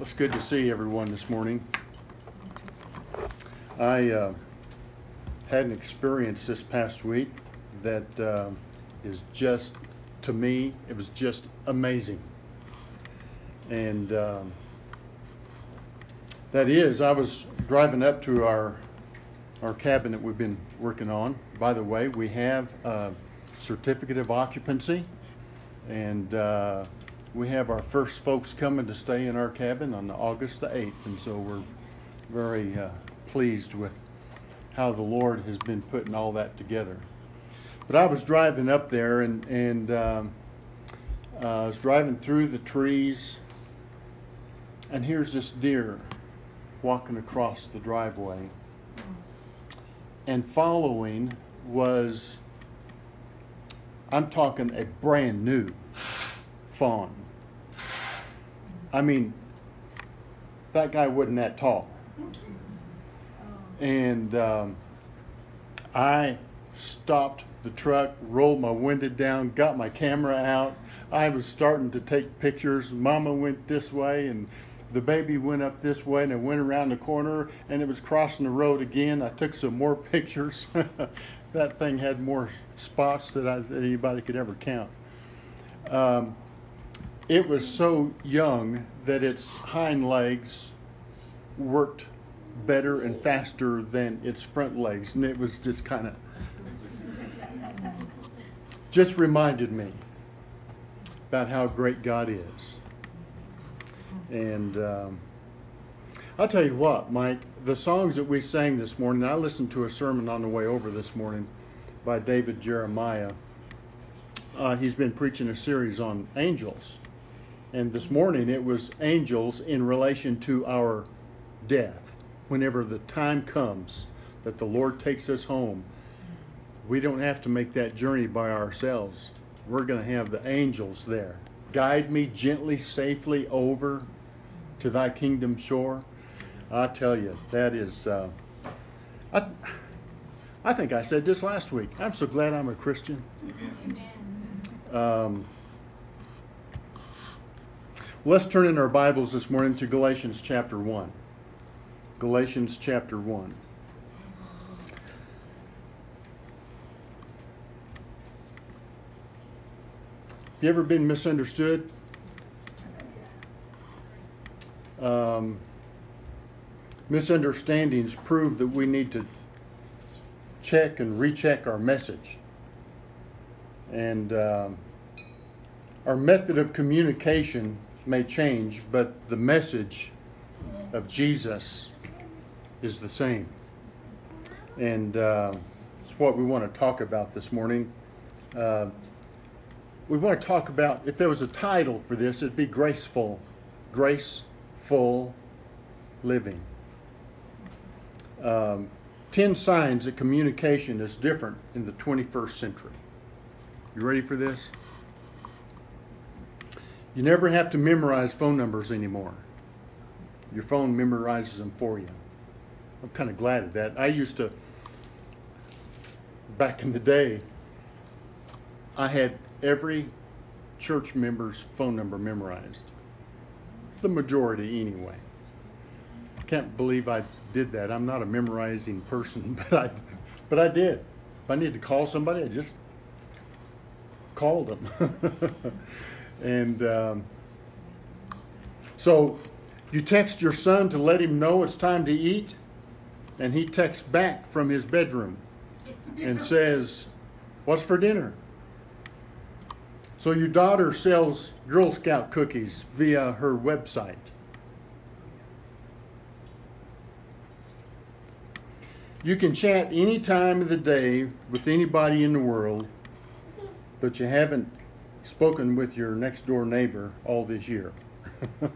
It's good to see everyone this morning. I uh, had an experience this past week that uh, is just, to me, it was just amazing. And um, that is, I was driving up to our our cabin that we've been working on. By the way, we have a certificate of occupancy, and uh, we have our first folks coming to stay in our cabin on August the 8th, and so we're very uh, pleased with how the Lord has been putting all that together. But I was driving up there, and and um, uh, I was driving through the trees, and here's this deer walking across the driveway and following was I'm talking a brand new fawn. I mean, that guy wasn't that tall. And um, I stopped the truck, rolled my window down, got my camera out. I was starting to take pictures. Mama went this way, and the baby went up this way and it went around the corner and it was crossing the road again. I took some more pictures. that thing had more spots than, I, anybody could ever count. Um, it was so young that its hind legs worked better and faster than its front legs, and it was just kind of just reminded me about how great God is. And um, I'll tell you what, Mike, the songs that we sang this morning, I listened to a sermon on the way over this morning by David Jeremiah. Uh, he's been preaching a series on angels. And this morning it was angels in relation to our death. Whenever the time comes that the Lord takes us home, we don't have to make that journey by ourselves. We're going to have the angels there. Guide me gently, safely over to thy kingdom shore. I tell you, that is. Uh, I, I think I said this last week. I'm so glad I'm a Christian. Amen. Um, let's turn in our Bibles this morning to Galatians chapter 1. Galatians chapter 1. Have you ever been misunderstood? um, misunderstandings prove that we need to check and recheck our message. And um, our method of communication may change, but the message of Jesus is the same. And uh, it's what we want to talk about this morning. Uh, we want to talk about, if there was a title for this, it'd be Graceful. Graceful living. Um, 10 signs that communication is different in the 21st century. You ready for this? You never have to memorize phone numbers anymore. Your phone memorizes them for you. I'm kind of glad of that. I used to, back in the day, I had every church member's phone number memorized the majority anyway. I can't believe I did that. I'm not a memorizing person, but I, but I did. If I needed to call somebody, I just called them. and um, so you text your son to let him know it's time to eat, and he texts back from his bedroom and says, What's for dinner? So your daughter sells Girl Scout cookies via her website. You can chat any time of the day with anybody in the world, but you haven't spoken with your next door neighbor all this year.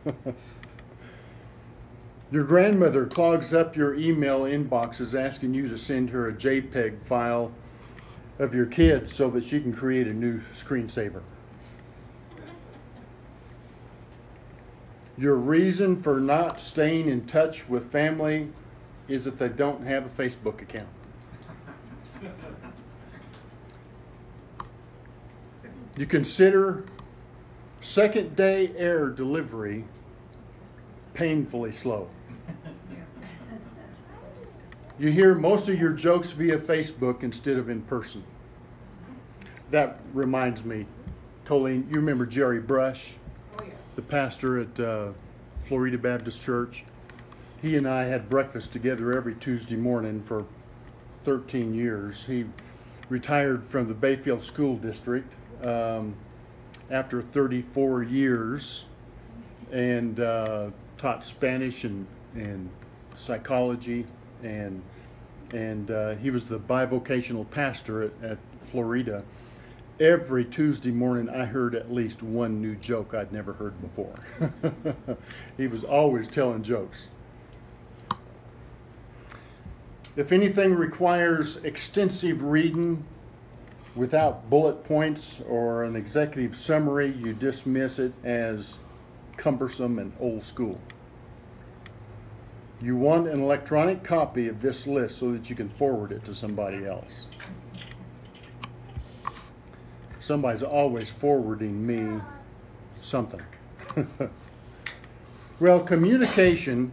your grandmother clogs up your email inboxes asking you to send her a JPEG file of your kids so that she can create a new screensaver. Your reason for not staying in touch with family is that they don't have a Facebook account. You consider second day air delivery painfully slow. You hear most of your jokes via Facebook instead of in person. That reminds me, Colleen, you remember Jerry Brush, Oh, yeah. the pastor at uh, Florida Baptist Church? He and I had breakfast together every Tuesday morning for 13 years. He retired from the Bayfield School District um, after 34 years and uh, taught Spanish and, and psychology and and uh, he was the bivocational pastor at, at Florida. Every Tuesday morning, I heard at least one new joke I'd never heard before. he was always telling jokes. If anything requires extensive reading without bullet points or an executive summary, you dismiss it as cumbersome and old school. You want an electronic copy of this list so that you can forward it to somebody else. Somebody's always forwarding me something. well, communication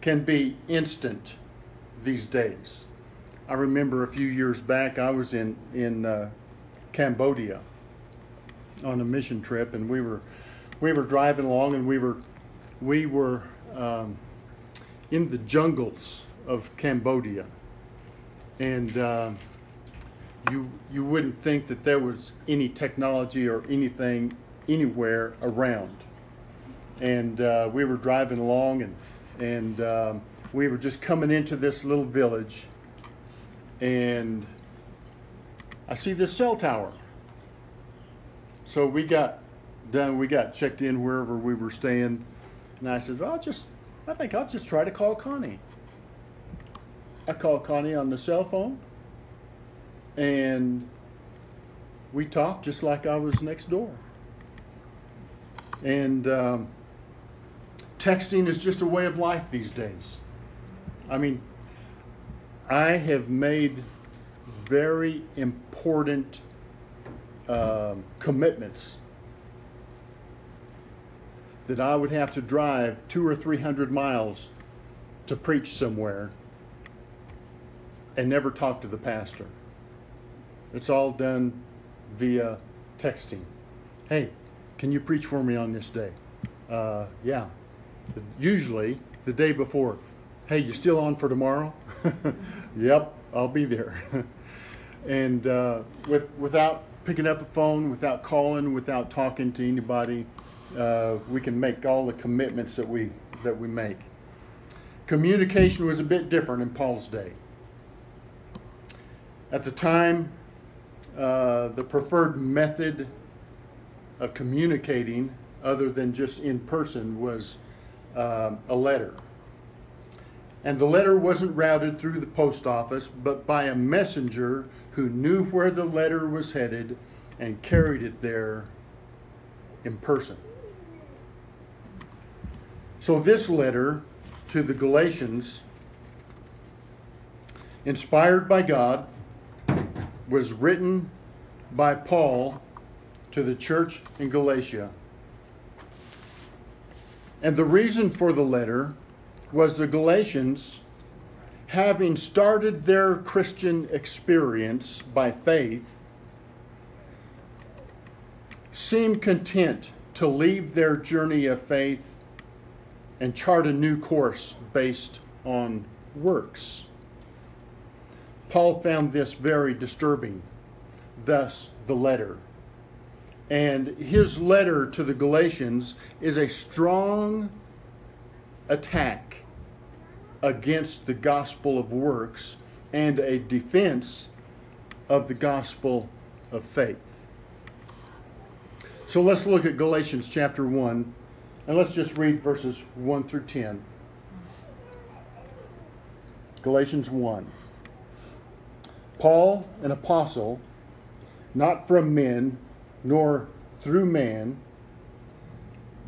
can be instant these days. I remember a few years back I was in in uh, Cambodia on a mission trip, and we were we were driving along, and we were we were um, in the jungles of Cambodia, and uh, you you wouldn't think that there was any technology or anything anywhere around, and uh, we were driving along, and and um, we were just coming into this little village, and I see this cell tower. So we got done. We got checked in wherever we were staying, and I said, well, "I'll just I think I'll just try to call Connie. I called Connie on the cell phone, and we talked just like I was next door. And um, texting is just a way of life these days. I mean, I have made very important um, commitments that I would have to drive two or three hundred miles to preach somewhere and never talk to the pastor. It's all done via texting. Hey, can you preach for me on this day? Uh, yeah. Usually the day before. Hey, you still on for tomorrow? yep, I'll be there. and uh, with without picking up a phone, without calling, without talking to anybody, uh, we can make all the commitments that we that we make. Communication was a bit different in Paul's day. At the time, uh, the preferred method of communicating, other than just in person, was um, a letter. And the letter wasn't routed through the post office, but by a messenger who knew where the letter was headed and carried it there in person. So, this letter to the Galatians, inspired by God, was written by Paul to the church in Galatia. And the reason for the letter was the Galatians, having started their Christian experience by faith, seemed content to leave their journey of faith and chart a new course based on works. Paul found this very disturbing, thus, the letter. And his letter to the Galatians is a strong attack against the gospel of works and a defense of the gospel of faith. So let's look at Galatians chapter 1, and let's just read verses 1 through 10. Galatians 1. Paul, an apostle, not from men, nor through man,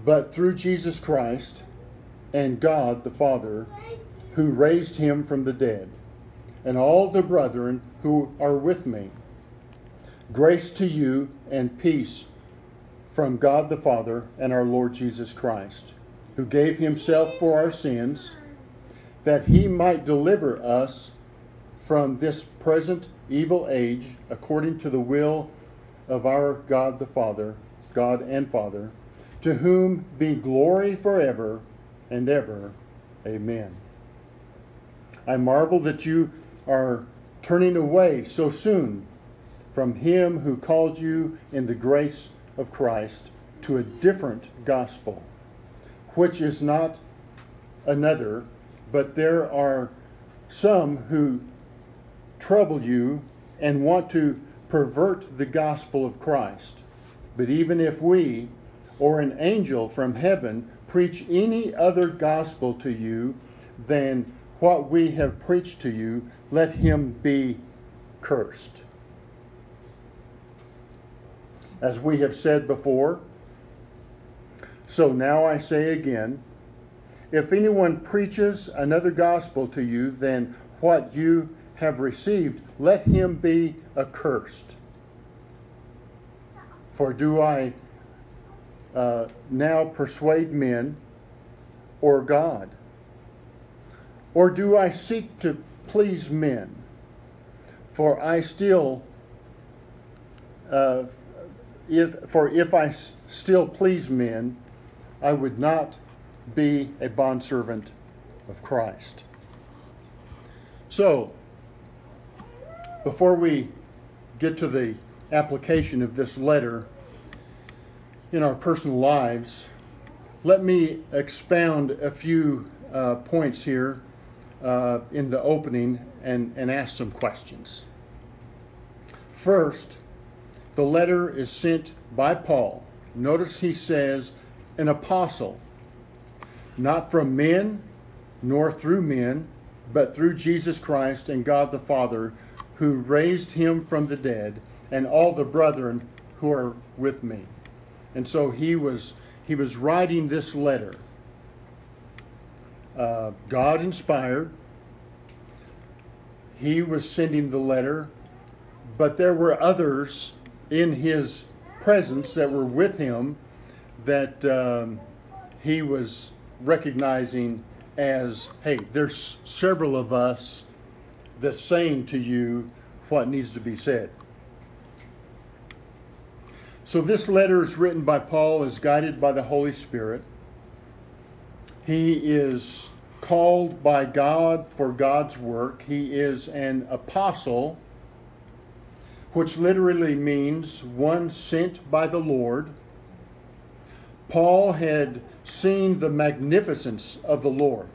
but through Jesus Christ and God the Father, who raised him from the dead, and all the brethren who are with me. Grace to you and peace from God the Father and our Lord Jesus Christ. who gave himself for our sins, that he might deliver us from this present evil age, according to the will of our God the Father, God and Father, to whom be glory forever and ever. Amen. I marvel that you are turning away so soon from him who called you in the grace of Christ to a different gospel, which is not another, but there are some who trouble you and want to pervert the gospel of Christ. But even if we, or an angel from heaven, preach any other gospel to you than what we have preached to you, let him be cursed. As we have said before, so now I say again if anyone preaches another gospel to you than what you have received, let him be accursed. For do I uh, now persuade men or God? Or do I seek to please men? For I still, uh, if for if I s- still please men, I would not be a bondservant of Christ. So, before we get to the application of this letter in our personal lives, let me expound a few uh, points here uh, in the opening and, and ask some questions. First, the letter is sent by Paul. Notice he says, an apostle, not from men nor through men, but through Jesus Christ and God the Father, who raised him from the dead, and all the brethren who are with me. And so he was he was writing this letter. Uh, God inspired. He was sending the letter, but there were others in his presence that were with him that um, he was recognizing as, hey, there's several of us that's saying to you what needs to be said. So this letter is written by Paul, is guided by the Holy Spirit. He is called by God for God's work. He is an apostle, which literally means one sent by the Lord. Paul had seen the magnificence of the Lord.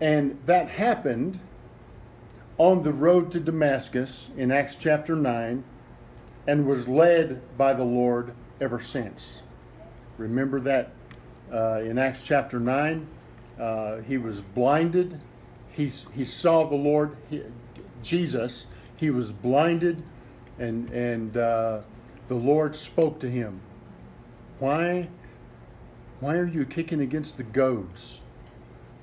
And that happened on the road to Damascus in Acts chapter 9 and was led by the Lord ever since. Remember that uh, in Acts chapter 9, uh, he was blinded. He, he saw the Lord, he, Jesus. He was blinded, and, and uh, the Lord spoke to him. Why, why are you kicking against the goads?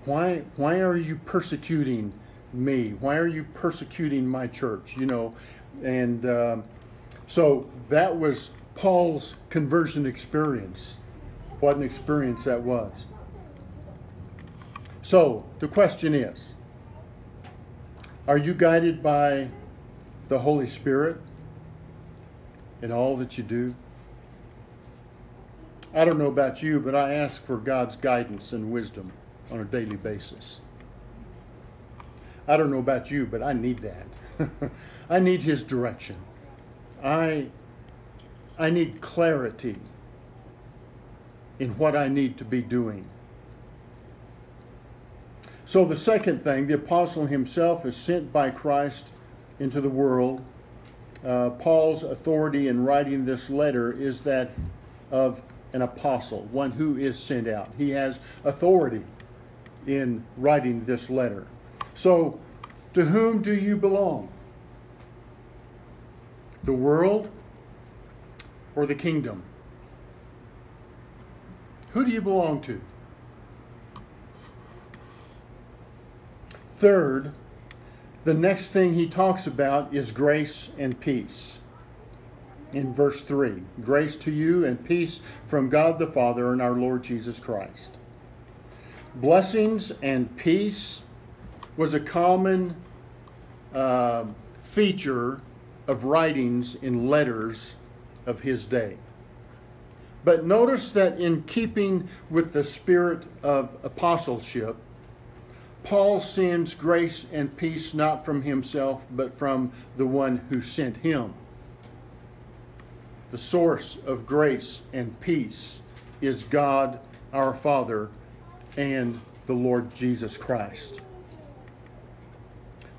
Why, why are you persecuting me? Why are you persecuting my church? You know, and um, so that was Paul's conversion experience. What an experience that was. So the question is Are you guided by the Holy Spirit in all that you do? I don't know about you, but I ask for God's guidance and wisdom on a daily basis. I don't know about you, but I need that. I need His direction. I, I need clarity in what I need to be doing. So, the second thing, the apostle himself is sent by Christ into the world. Uh, Paul's authority in writing this letter is that of an apostle, one who is sent out. He has authority in writing this letter. So, to whom do you belong? The world or the kingdom? Who do you belong to? Third, the next thing he talks about is grace and peace. in verse 3 Grace to you and peace from God the Father and our Lord Jesus Christ. Blessings and peace was a common uh, feature of writings in letters of his day. But notice that in keeping with the spirit of apostleship, Paul sends grace and peace not from himself, but from the one who sent him. The source of grace and peace is God our Father and the Lord Jesus Christ.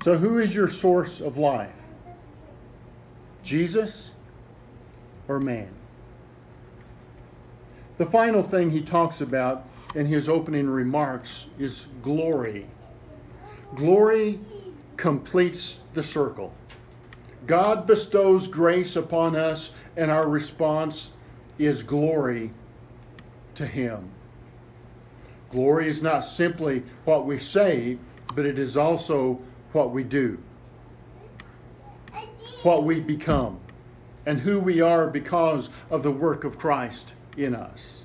So, who is your source of life? Jesus or man? The final thing he talks about in his opening remarks is glory. Glory completes the circle. God bestows grace upon us, and our response is glory to Him. Glory is not simply what we say, but it is also what we do, what we become, and who we are because of the work of Christ in us.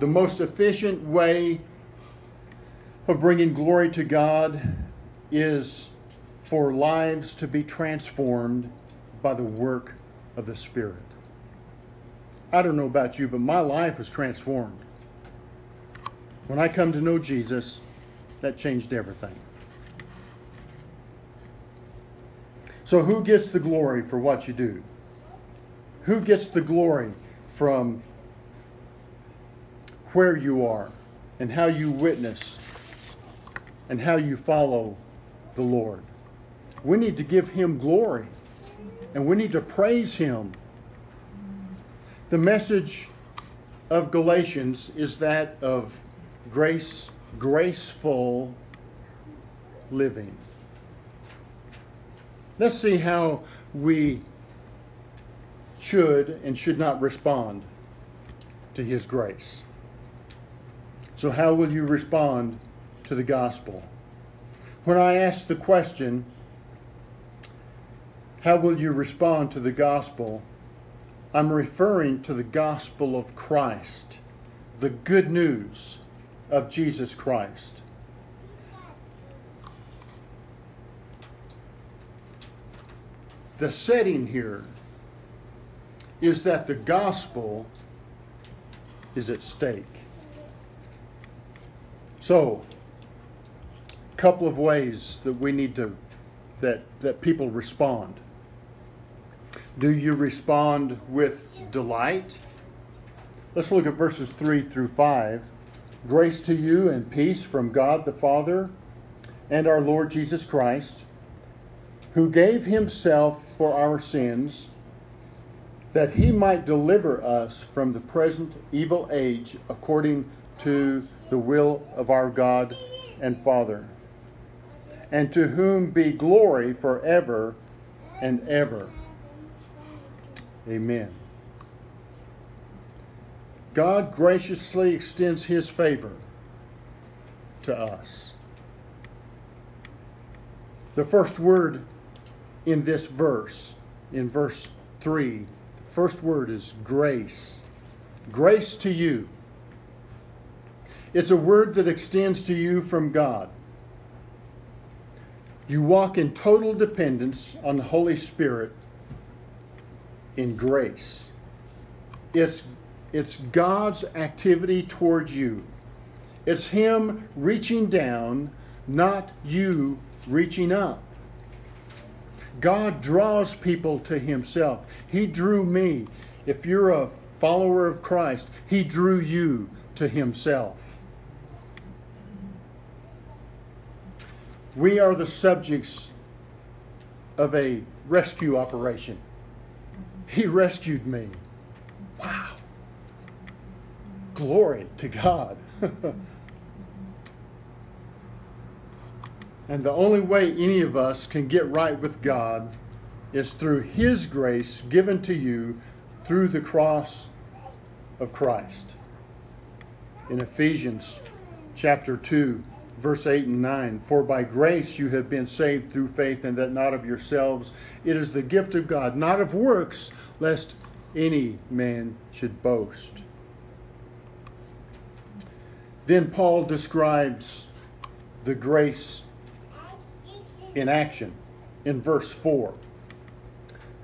The most efficient way of bringing glory to God is for lives to be transformed by the work of the Spirit. I don't know about you, but my life was transformed. When I come to know Jesus, that changed everything. So, who gets the glory for what you do? Who gets the glory from where you are and how you witness and how you follow the Lord? We need to give Him glory and we need to praise Him. The message of Galatians is that of grace, graceful living. Let's see how we should and should not respond to His grace. So, how will you respond to the gospel? When I ask the question, how will you respond to the gospel? I'm referring to the gospel of Christ, the good news of Jesus Christ. The setting here is that the gospel is at stake. So, a couple of ways that we need to that that people respond. Do you respond with delight? Let's look at verses 3 through 5. Grace to you and peace from God the Father and our Lord Jesus Christ, who gave himself for our sins, that he might deliver us from the present evil age according to the will of our God and Father, and to whom be glory forever and ever. Amen. God graciously extends his favor to us. The first word in this verse, in verse 3, the first word is grace. Grace to you. It's a word that extends to you from God. You walk in total dependence on the Holy Spirit in grace. It's, it's God's activity towards you. It's Him reaching down, not you reaching up. God draws people to Himself. He drew me. If you're a follower of Christ, He drew you to Himself. We are the subjects of a rescue operation. He rescued me. Wow. Glory to God. and the only way any of us can get right with God is through His grace given to you through the cross of Christ. In Ephesians chapter 2, verse 8 and 9 For by grace you have been saved through faith, and that not of yourselves. It is the gift of God, not of works, lest any man should boast. Then Paul describes the grace in action in verse 4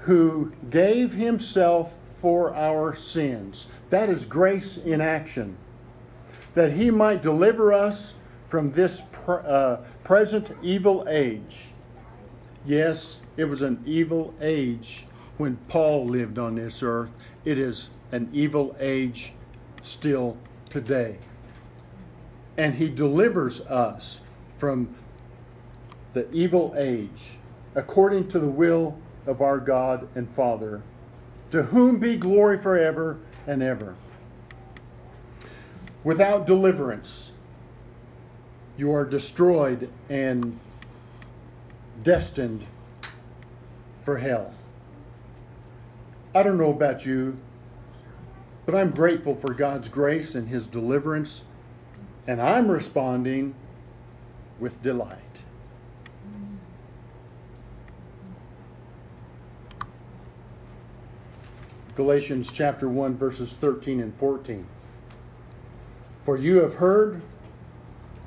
who gave himself for our sins. That is grace in action. That he might deliver us from this uh, present evil age. Yes, it was an evil age when Paul lived on this earth. It is an evil age still today. And he delivers us from the evil age according to the will of our God and Father, to whom be glory forever and ever. Without deliverance, you are destroyed and destined for hell. I don't know about you, but I'm grateful for God's grace and His deliverance, and I'm responding with delight. Galatians chapter 1, verses 13 and 14. For you have heard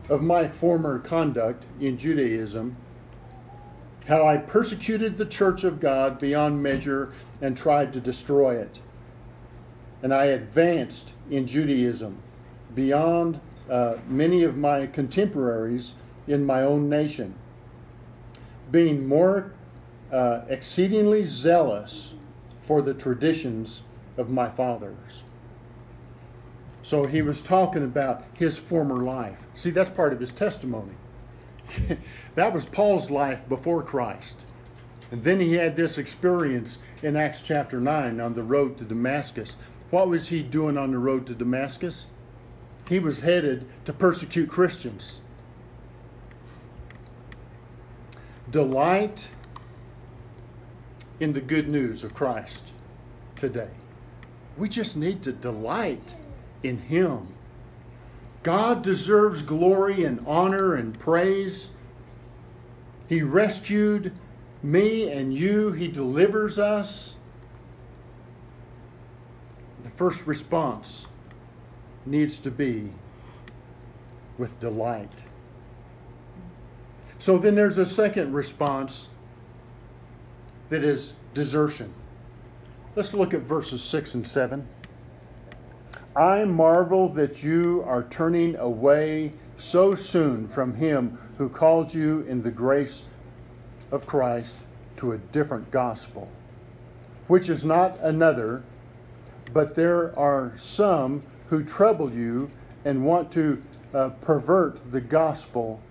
of my former conduct in Judaism, how I persecuted the church of God beyond measure and tried to destroy it. And I advanced in Judaism beyond uh, many of my contemporaries in my own nation, being more uh, exceedingly zealous for the traditions of my fathers. So he was talking about his former life. See, that's part of his testimony. that was Paul's life before Christ. And then he had this experience in Acts chapter 9 on the road to Damascus. What was he doing on the road to Damascus? He was headed to persecute Christians. Delight in the good news of Christ today. We just need to delight in Him. God deserves glory and honor and praise. He rescued me and you, He delivers us. The first response needs to be with delight. So then there's a second response that is desertion. Let's look at verses 6 and 7. I marvel that you are turning away so soon from him who called you in the grace of Christ to a different gospel, which is not another, but there are some who trouble you and want to uh, pervert the gospel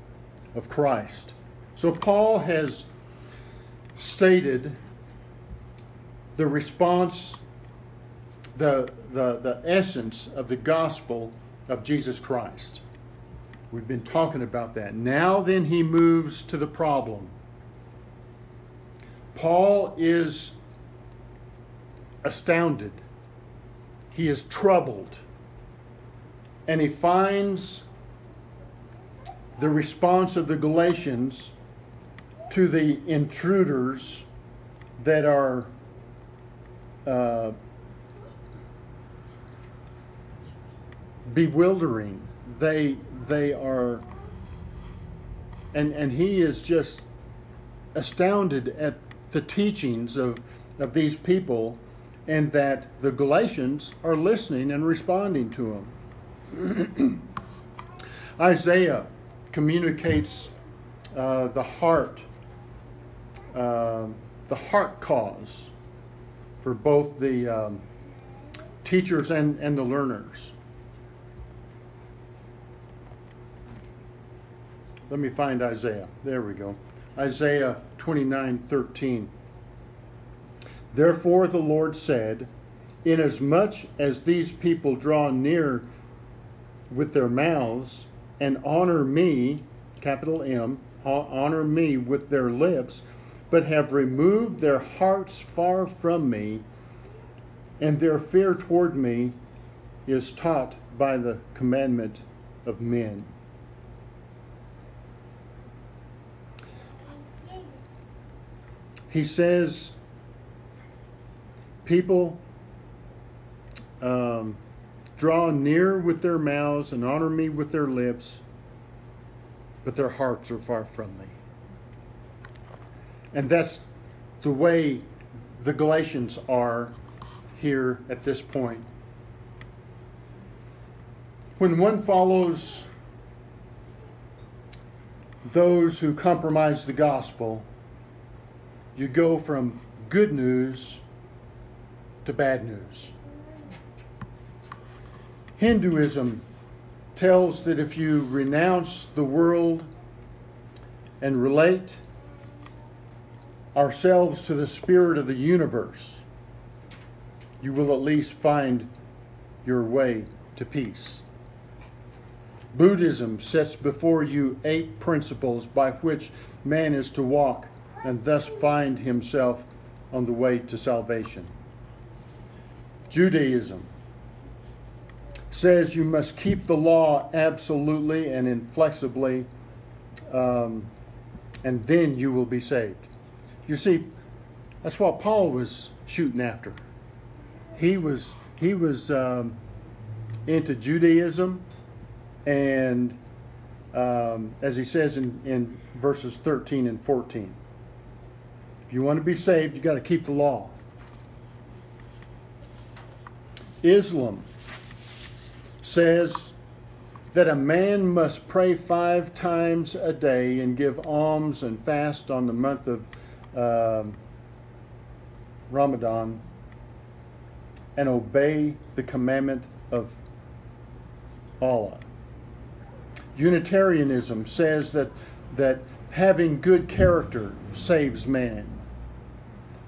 of Christ. So Paul has stated the response, the, the, the essence of the gospel of Jesus Christ. We've been talking about that. Now, then, he moves to the problem. Paul is astounded, he is troubled, and he finds the response of the Galatians to the intruders that are uh, bewildering. They they are, and and he is just astounded at the teachings of of these people, and that the Galatians are listening and responding to him. Isaiah communicates uh, the heart, uh, the heart cause for both the um, teachers and, and the learners. Let me find Isaiah. There we go. Isaiah 29 13. Therefore the Lord said, Inasmuch as these people draw near with their mouths and honor me, capital M, honor me with their lips, but have removed their hearts far from me, and their fear toward me is taught by the commandment of men. He says people um, draw near with their mouths and honor me with their lips, but their hearts are far from me. And that's the way the Galatians are here at this point. When one follows those who compromise the gospel, you go from good news to bad news. Hinduism tells that if you renounce the world and relate ourselves to the spirit of the universe, you will at least find your way to peace. Buddhism sets before you eight principles by which man is to walk and thus find himself on the way to salvation. Judaism says you must keep the law absolutely and inflexibly, um, and then you will be saved. You see, that's what Paul was shooting after. He was he was um, into Judaism and um, as he says in, in verses 13 and 14. If you want to be saved, you got to keep the law. Islam says that a man must pray five times a day and give alms and fast on the month of uh, Ramadan and obey the commandment of Allah. Unitarianism says that, that having good character saves man.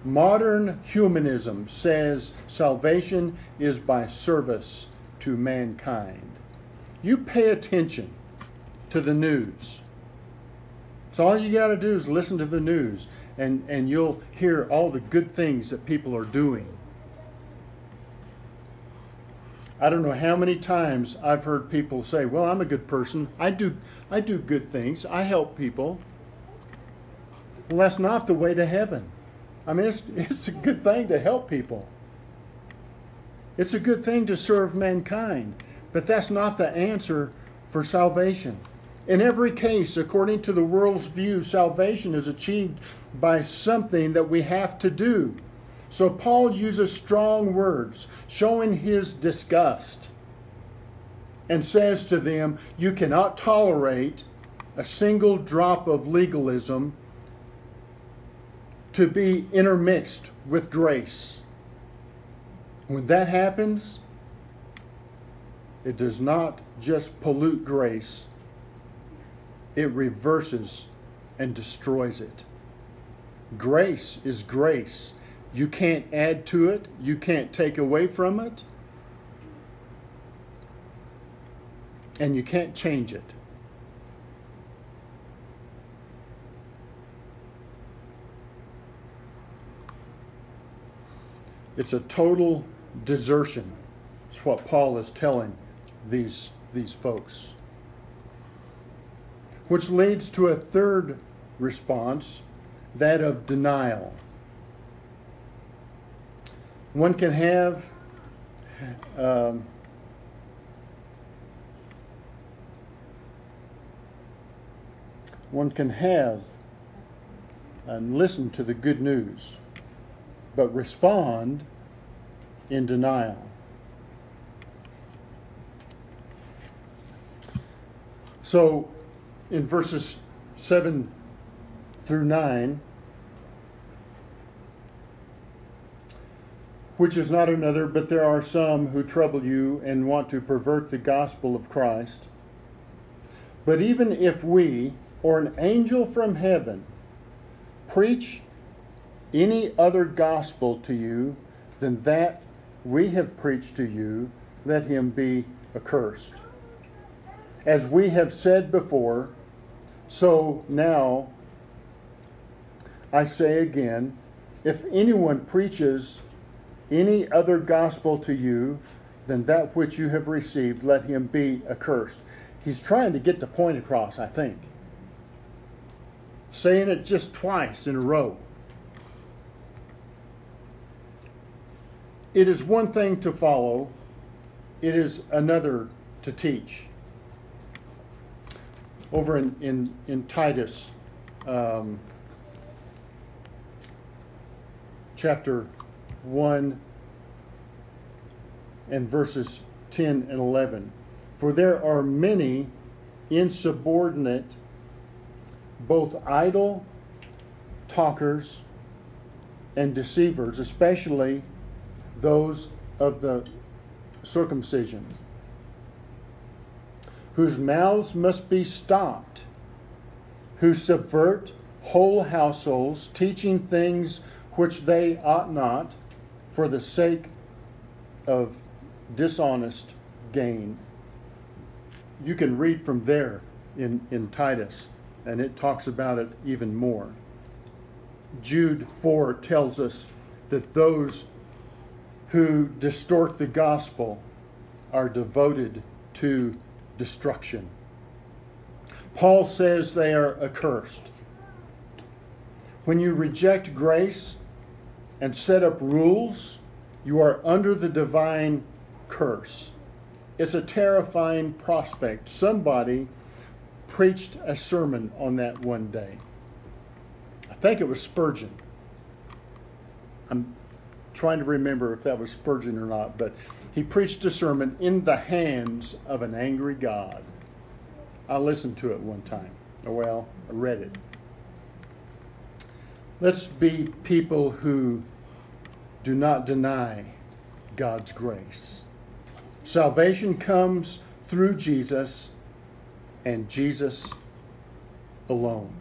Modern humanism says salvation is by service to mankind. You pay attention to the news. So all you got to do is listen to the news, and, and you'll hear all the good things that people are doing. I don't know how many times I've heard people say, "Well, I'm a good person. I do I do good things. I help people." Well, that's not the way to heaven. I mean, it's it's a good thing to help people. It's a good thing to serve mankind, but that's not the answer for salvation. In every case, according to the world's view, salvation is achieved by something that we have to do. So Paul uses strong words, showing his disgust, and says to them, You cannot tolerate a single drop of legalism to be intermixed with grace. When that happens, it does not just pollute grace, it reverses and destroys it. Grace is grace. You can't add to it, you can't take away from it, and you can't change it. It's a total desertion. It's what Paul is telling these, these folks. Which leads to a third response, that of denial one can have um, one can have and listen to the good news, but respond in denial. So in verses 7 through 9, which is not another, but there are some who trouble you and want to pervert the gospel of Christ. But even if we, or an angel from heaven, preach any other gospel to you than that we have preached to you, let him be accursed. As we have said before, so now I say again if anyone preaches any other gospel to you than that which you have received, let him be accursed. He's trying to get the point across, I think. Saying it just twice in a row. It is one thing to follow, it is another to teach. Over in, in, in Titus, um, chapter 1 and verses 10 and 11. For there are many insubordinate, both idle talkers and deceivers, especially those of the circumcision, whose mouths must be stopped, who subvert whole households, teaching things which they ought not, for the sake of dishonest gain. You can read from there in, in Titus, and it talks about it even more. Jude 4 tells us that those who distort the gospel are devoted to destruction. Paul says they are accursed. When you reject grace and set up rules, you are under the divine curse. It's a terrifying prospect. Somebody preached a sermon on that one day. I think it was Spurgeon. I'm trying to remember if that was Spurgeon or not, but he preached a sermon in the hands of an angry God. I listened to it one time. Oh, well, I read it. Let's be people who do not deny God's grace. Salvation comes through Jesus and Jesus alone.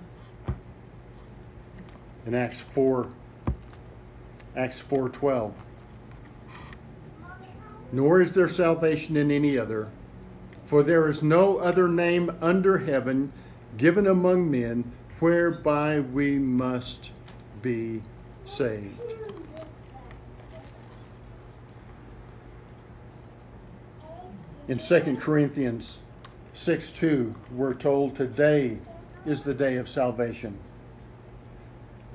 In Acts 4 Acts 4:12 Nor is there salvation in any other for there is no other name under heaven given among men whereby we must be saved. In 2 Corinthians 6 2, we're told today is the day of salvation.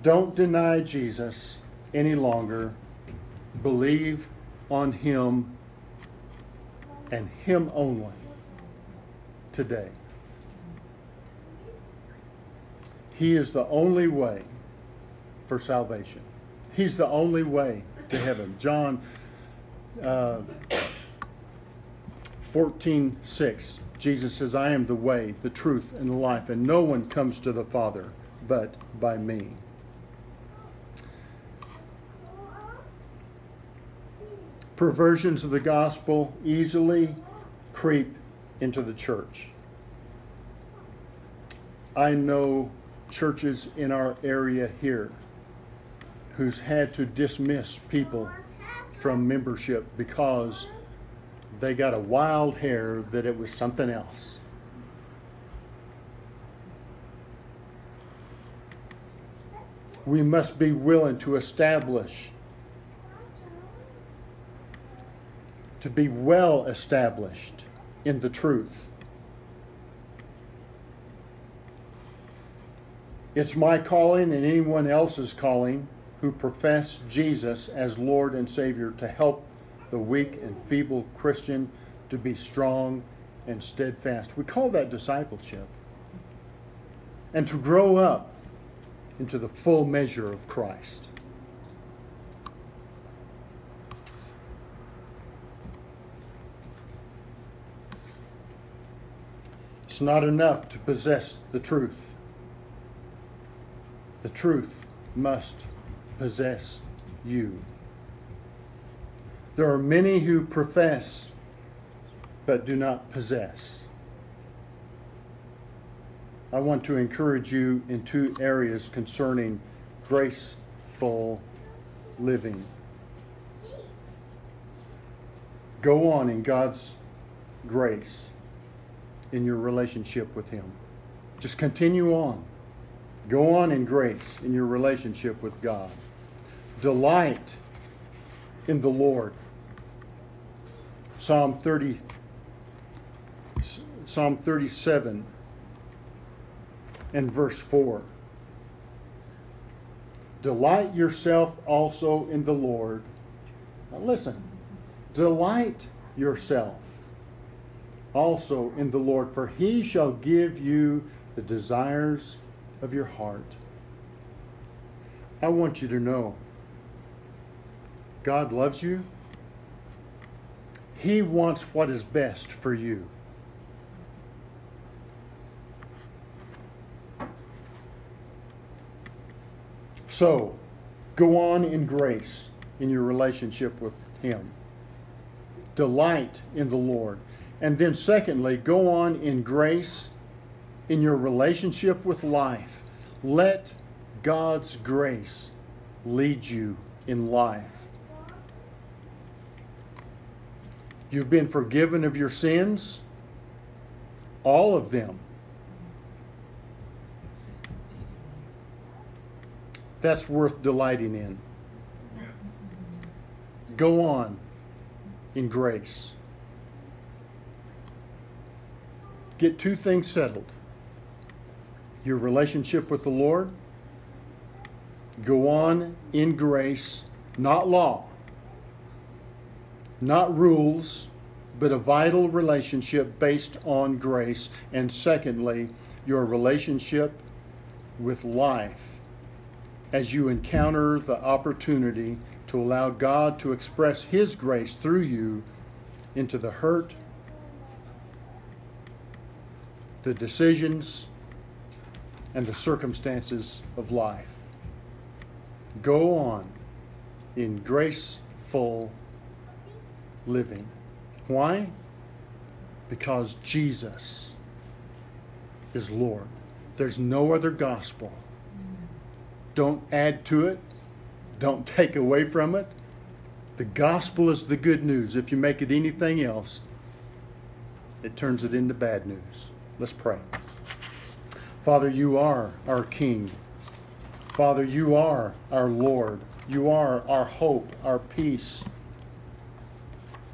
Don't deny Jesus any longer. Believe on Him and Him only today. He is the only way for salvation. He's the only way to heaven. John uh, 14 6, Jesus says, I am the way, the truth, and the life, and no one comes to the Father but by me. Perversions of the gospel easily creep into the church. I know churches in our area here who's had to dismiss people from membership because they got a wild hair that it was something else. We must be willing to establish, to be well established in the truth. It's my calling and anyone else's calling who profess Jesus as Lord and Savior to help the weak and feeble Christian to be strong and steadfast. We call that discipleship. And to grow up into the full measure of Christ. Not enough to possess the truth. The truth must possess you. There are many who profess but do not possess. I want to encourage you in two areas concerning graceful living. Go on in God's grace in your relationship with Him. Just continue on. Go on in grace in your relationship with God. Delight in the Lord. Psalm 30 Psalm 37 and verse 4. Delight yourself also in the Lord, Now listen, delight yourself also in the Lord, for he shall give you the desires of your heart. I want you to know God loves you. He wants what is best for you. So, go on in grace in your relationship with Him. Delight in the Lord. And then, secondly, go on in grace in your relationship with life. Let God's grace lead you in life. You've been forgiven of your sins, all of them. That's worth delighting in. Go on in grace. Get two things settled your relationship with the Lord. Go on in grace, not law, not rules, but a vital relationship based on grace. And secondly, your relationship with life as you encounter the opportunity to allow God to express His grace through you into the hurt, the decisions, and the circumstances of life. Go on in graceful living. Why? Because Jesus is Lord. There's no other gospel. Don't add to it, don't take away from it. The gospel is the good news. If you make it anything else, it turns it into bad news. Let's pray. Father, you are our King. Father, you are our Lord. You are our hope, our peace,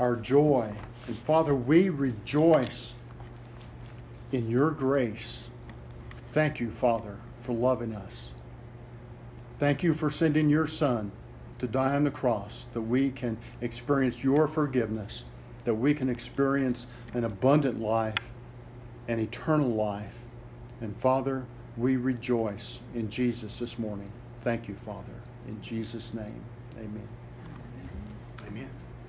our joy. And Father, we rejoice in your grace. Thank you, Father, for loving us. Thank you for sending your Son to die on the cross that we can experience your forgiveness, that we can experience an abundant life, an eternal life. And Father, we rejoice in Jesus this morning. Thank you, Father. In Jesus' name, amen. Amen.